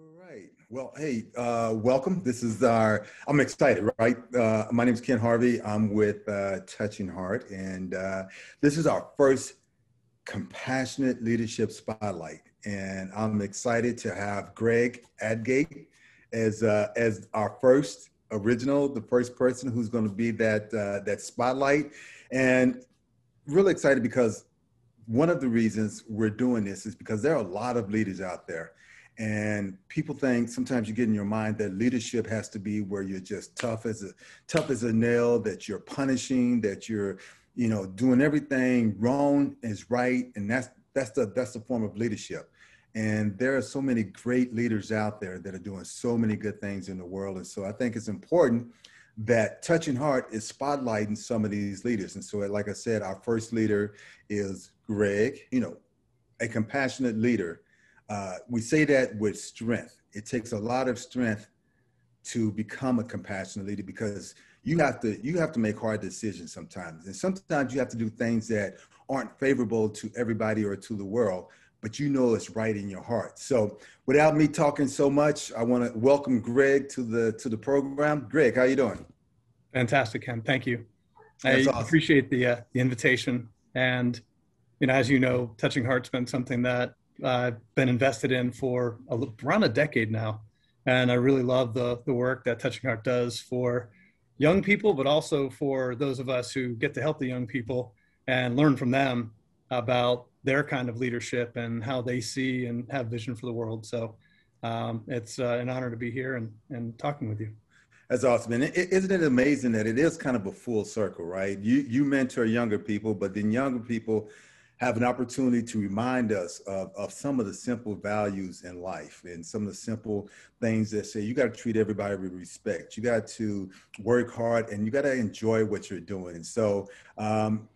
All right. Well, hey, uh, welcome. This is our, I'm excited, right? Uh, my name is Ken Harvey. I'm with uh, Touching Heart, and uh, this is our first Compassionate Leadership Spotlight. And I'm excited to have Greg Adgate as, uh, as our first original, the first person who's going to be that, uh, that spotlight. And really excited because one of the reasons we're doing this is because there are a lot of leaders out there and people think sometimes you get in your mind that leadership has to be where you're just tough as a tough as a nail that you're punishing that you're you know doing everything wrong is right. And that's that's the that's the form of leadership. And there are so many great leaders out there that are doing so many good things in the world. And so i think it's important that touching heart is spotlighting some of these leaders. And so like i said our first leader is greg you know a compassionate leader uh, we say that with strength. It takes a lot of strength to become a compassionate leader because you have to you have to make hard decisions sometimes, and sometimes you have to do things that aren't favorable to everybody or to the world, but you know it's right in your heart. So, without me talking so much, I want to welcome Greg to the to the program. Greg, how you doing? Fantastic, Ken. Thank you. That's I awesome. appreciate the uh, the invitation, and you know, as you know, Touching Heart's been something that I've been invested in for a, around a decade now. And I really love the, the work that Touching Heart does for young people, but also for those of us who get to help the young people and learn from them about their kind of leadership and how they see and have vision for the world. So um, it's uh, an honor to be here and, and talking with you. That's awesome. And isn't it amazing that it is kind of a full circle, right? You, you mentor younger people, but then younger people have an opportunity to remind us of, of some of the simple values in life and some of the simple things that say you got to treat everybody with respect. You got to work hard and you got to enjoy what you're doing. So, um,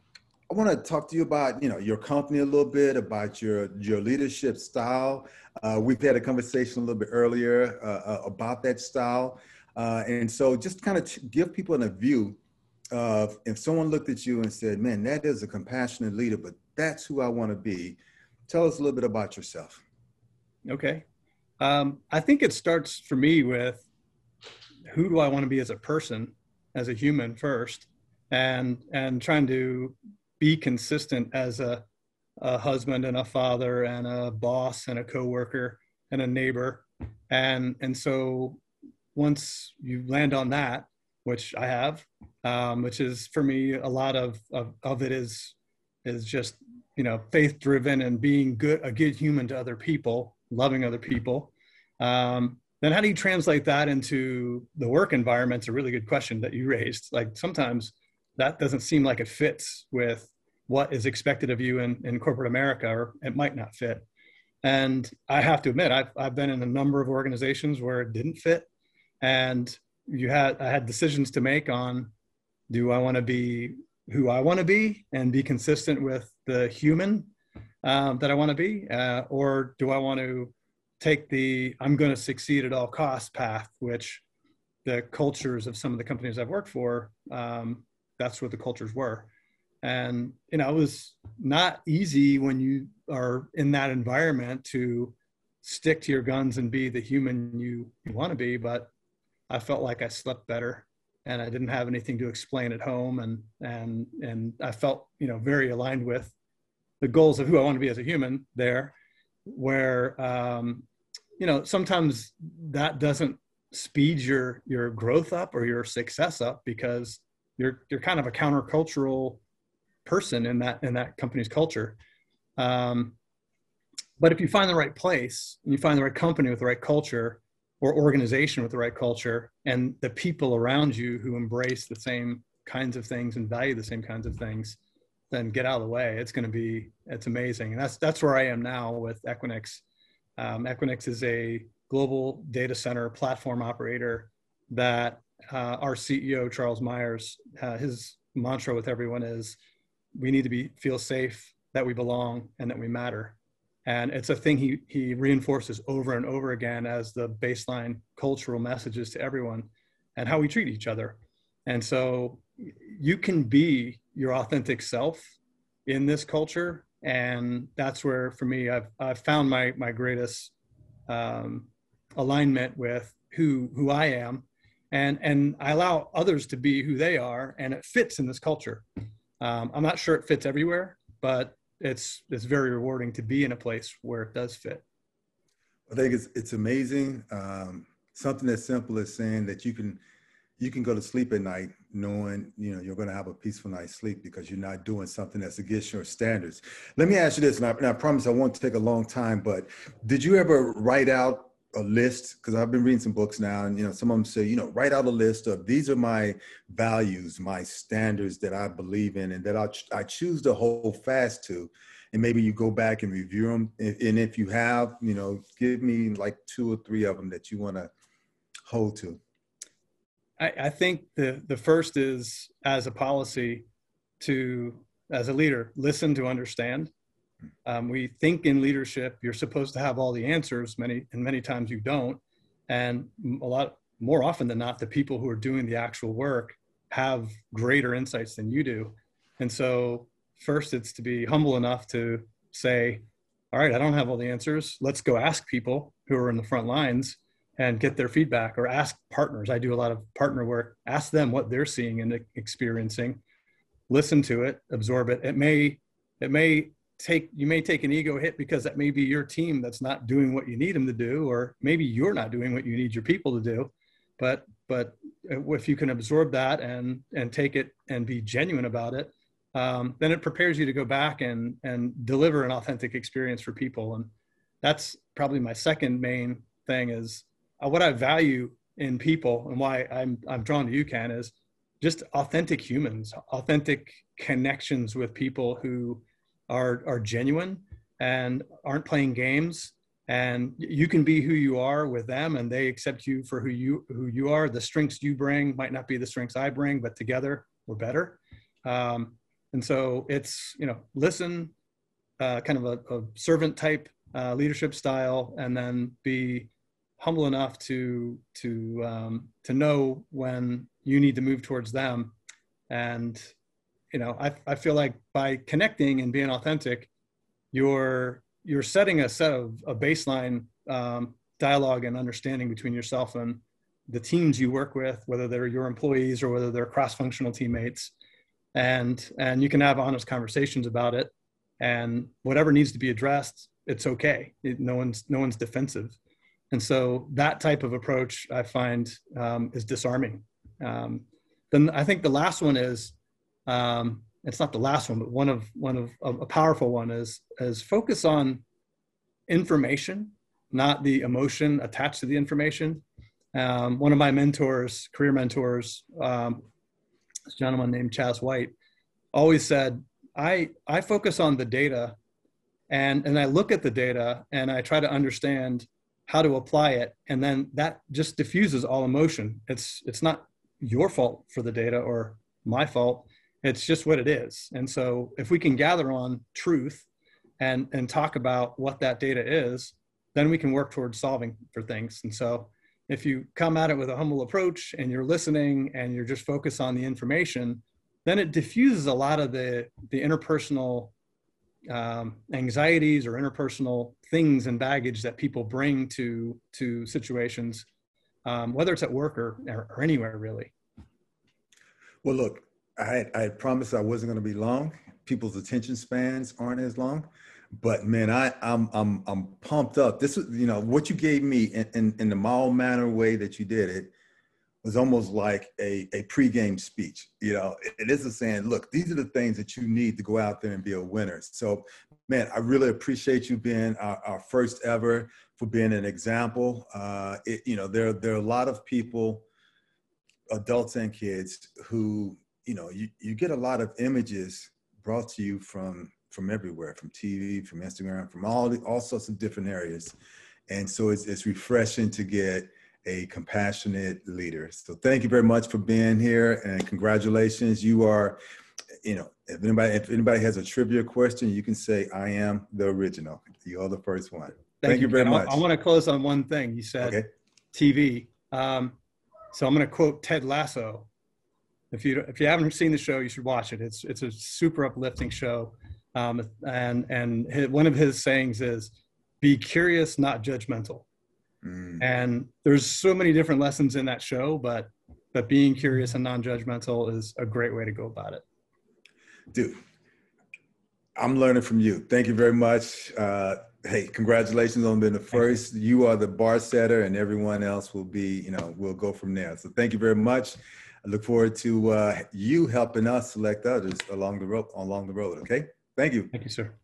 I want to talk to you about, you know, your company a little bit, about your your leadership style. Uh, we've had a conversation a little bit earlier uh, uh about that style, uh, and so just kind of give people a view of if someone looked at you and said, "Man, that is a compassionate leader," but that's who I want to be. Tell us a little bit about yourself. Okay. Um, I think it starts for me with who do I want to be as a person, as a human first, and and trying to be consistent as a, a husband and a father and a boss and a coworker and a neighbor, and and so once you land on that, which I have, um, which is for me a lot of, of of it is is just you know faith driven and being good a good human to other people loving other people. Um, then how do you translate that into the work environment? It's a really good question that you raised. Like sometimes that doesn't seem like it fits with what is expected of you in, in corporate america or it might not fit. And i have to admit I've, I've been in a number of organizations where it didn't fit. And you had i had decisions to make on do i want to be who I want to be and be consistent with the human um, that I want to be? Uh, or do I want to take the I'm going to succeed at all costs path, which the cultures of some of the companies I've worked for, um, that's what the cultures were. And, you know, it was not easy when you are in that environment to stick to your guns and be the human you, you want to be. But I felt like I slept better and I didn't have anything to explain at home, and and and I felt you know very aligned with the goals of who I want to be as a human there, where um, you know sometimes that doesn't speed your your growth up or your success up because you're you're kind of a countercultural person in that in that company's culture. Um, but if you find the right place and you find the right company with the right culture, or organization with the right culture and the people around you who embrace the same kinds of things and value the same kinds of things then get out of the way. It's going to be it's amazing. And that's that's where i am now with equinix. Um, equinix is a global data center platform operator that uh, our ceo charles meyers uh, his mantra with everyone is we need to be feel safe that we belong and that we matter and it's a thing he he reinforces over and over again as the baseline cultural messages to everyone and how we treat each other. And so you can be your authentic self in this culture. And that's where for me i've, I've found my my greatest um, alignment with who who I am, and and I allow others to be who they are, and it fits in this culture. Um, I'm not sure it fits everywhere, but it's it's very rewarding to be in a place where it does fit. I think it's it's amazing. Um, something as simple as saying that you can you can go to sleep at night knowing you know you're going to have a peaceful night's sleep because you're not doing something that's against your standards. Let me ask you this, and I, and I promise I won't take a long time. But did you ever write out a list? Because I've been reading some books now, and you know some of them say you know write out a list of these are my values, my standards that I believe in, and that I I choose to hold fast to and maybe you go back and review them. And if you have, you know, give me like two or three of them that you want to hold to. I, I think the the first is as a policy to as a leader listen to understand. Um, we think in leadership you're supposed to have all the answers. Many and many times you don't, and a lot more often than not, the people who are doing the actual work have greater insights than you do. And so, first, it's to be humble enough to say, "All right, I don't have all the answers. Let's go ask people who are in the front lines and get their feedback or ask partners. I do a lot of partner work. Ask them what they're seeing and experiencing. Listen to it, absorb it. It may it may take you may take an ego hit because that may be your team that's not doing what you need them to do or maybe you're not doing what you need your people to do. But but if you can absorb that and and take it and be genuine about it, um, then it prepares you to go back and and deliver an authentic experience for people. And that's probably my second main thing is uh, what I value in people and why I'm I'm drawn to UCAN is just authentic humans, authentic connections with people who are are genuine and aren't playing games. And you can be who you are with them and they accept you for who you who you are. The strengths you bring might not be the strengths i bring but together we're better. Um, and so it's you know listen uh, kind of a, a servant type uh, leadership style and then be humble enough to to um, to know when you need to move towards them and you know I, I feel like by connecting and being authentic you're you're setting a set of a baseline um, dialogue and understanding between yourself and the teams you work with whether they're your employees or whether they're cross-functional teammates. And and you can have honest conversations about it and whatever needs to be addressed it's okay. It, no one's no one's defensive. And so that type of approach I find um, is disarming. Um, then I think the last one is, um, it's not the last one, but one of one of a powerful one is is focus on information, not the emotion attached to the information. Um, one of my mentors, career mentors, um, this gentleman named Chaz White, always said, "I I focus on the data, and and I look at the data and I try to understand how to apply it. And then that just diffuses all emotion. It's it's not your fault for the data or my fault it's just what it is and so if we can gather on truth and and talk about what that data is then we can work towards solving for things and so if you come at it with a humble approach and you're listening and you're just focused on the information then it diffuses a lot of the the interpersonal um, anxieties or interpersonal things and baggage that people bring to to situations, um, whether it's at work or, or anywhere really. Well, look, I had, I had promised I wasn't going to be long. People's attention spans aren't as long, but man, I I'm I'm I'm pumped up. This is you know what you gave me in, in, in the mild manner way that you did it was almost like a, a pregame speech. You know, it is saying, look, these are the things that you need to go out there and be a winner. So, man, I really appreciate you being our, our first ever for being an example. Uh, it, you know, there, there are a lot of people, adults and kids, who, you know, you, you get a lot of images brought to you from from everywhere, from TV, from Instagram, from all the, all sorts of different areas. And so it's, it's refreshing to get a compassionate leader. So thank you very much for being here and congratulations. You are, you know, if anybody if anybody has a trivia question, you can say I am the original. You are the first one. Thank, thank you, very much. I, I want to close on one thing. You said okay. TV. Um, so I'm going to quote Ted Lasso. If you if you haven't seen the show, you should watch it. It's it's a super uplifting show. Um, and and his, one of his sayings is, "Be curious, not judgmental." Mm. And there's so many different lessons in that show, but but being curious and non-judgmental is a great way to go about it. Dude, I'm learning from you. Thank you very much. Uh, hey, congratulations on being the first. You. you are the bar setter, and everyone else will be, you know, we'll go from there. So thank you very much. I look forward to uh, you helping us select others along the road. Along the road. Okay. Thank you. Thank you, sir.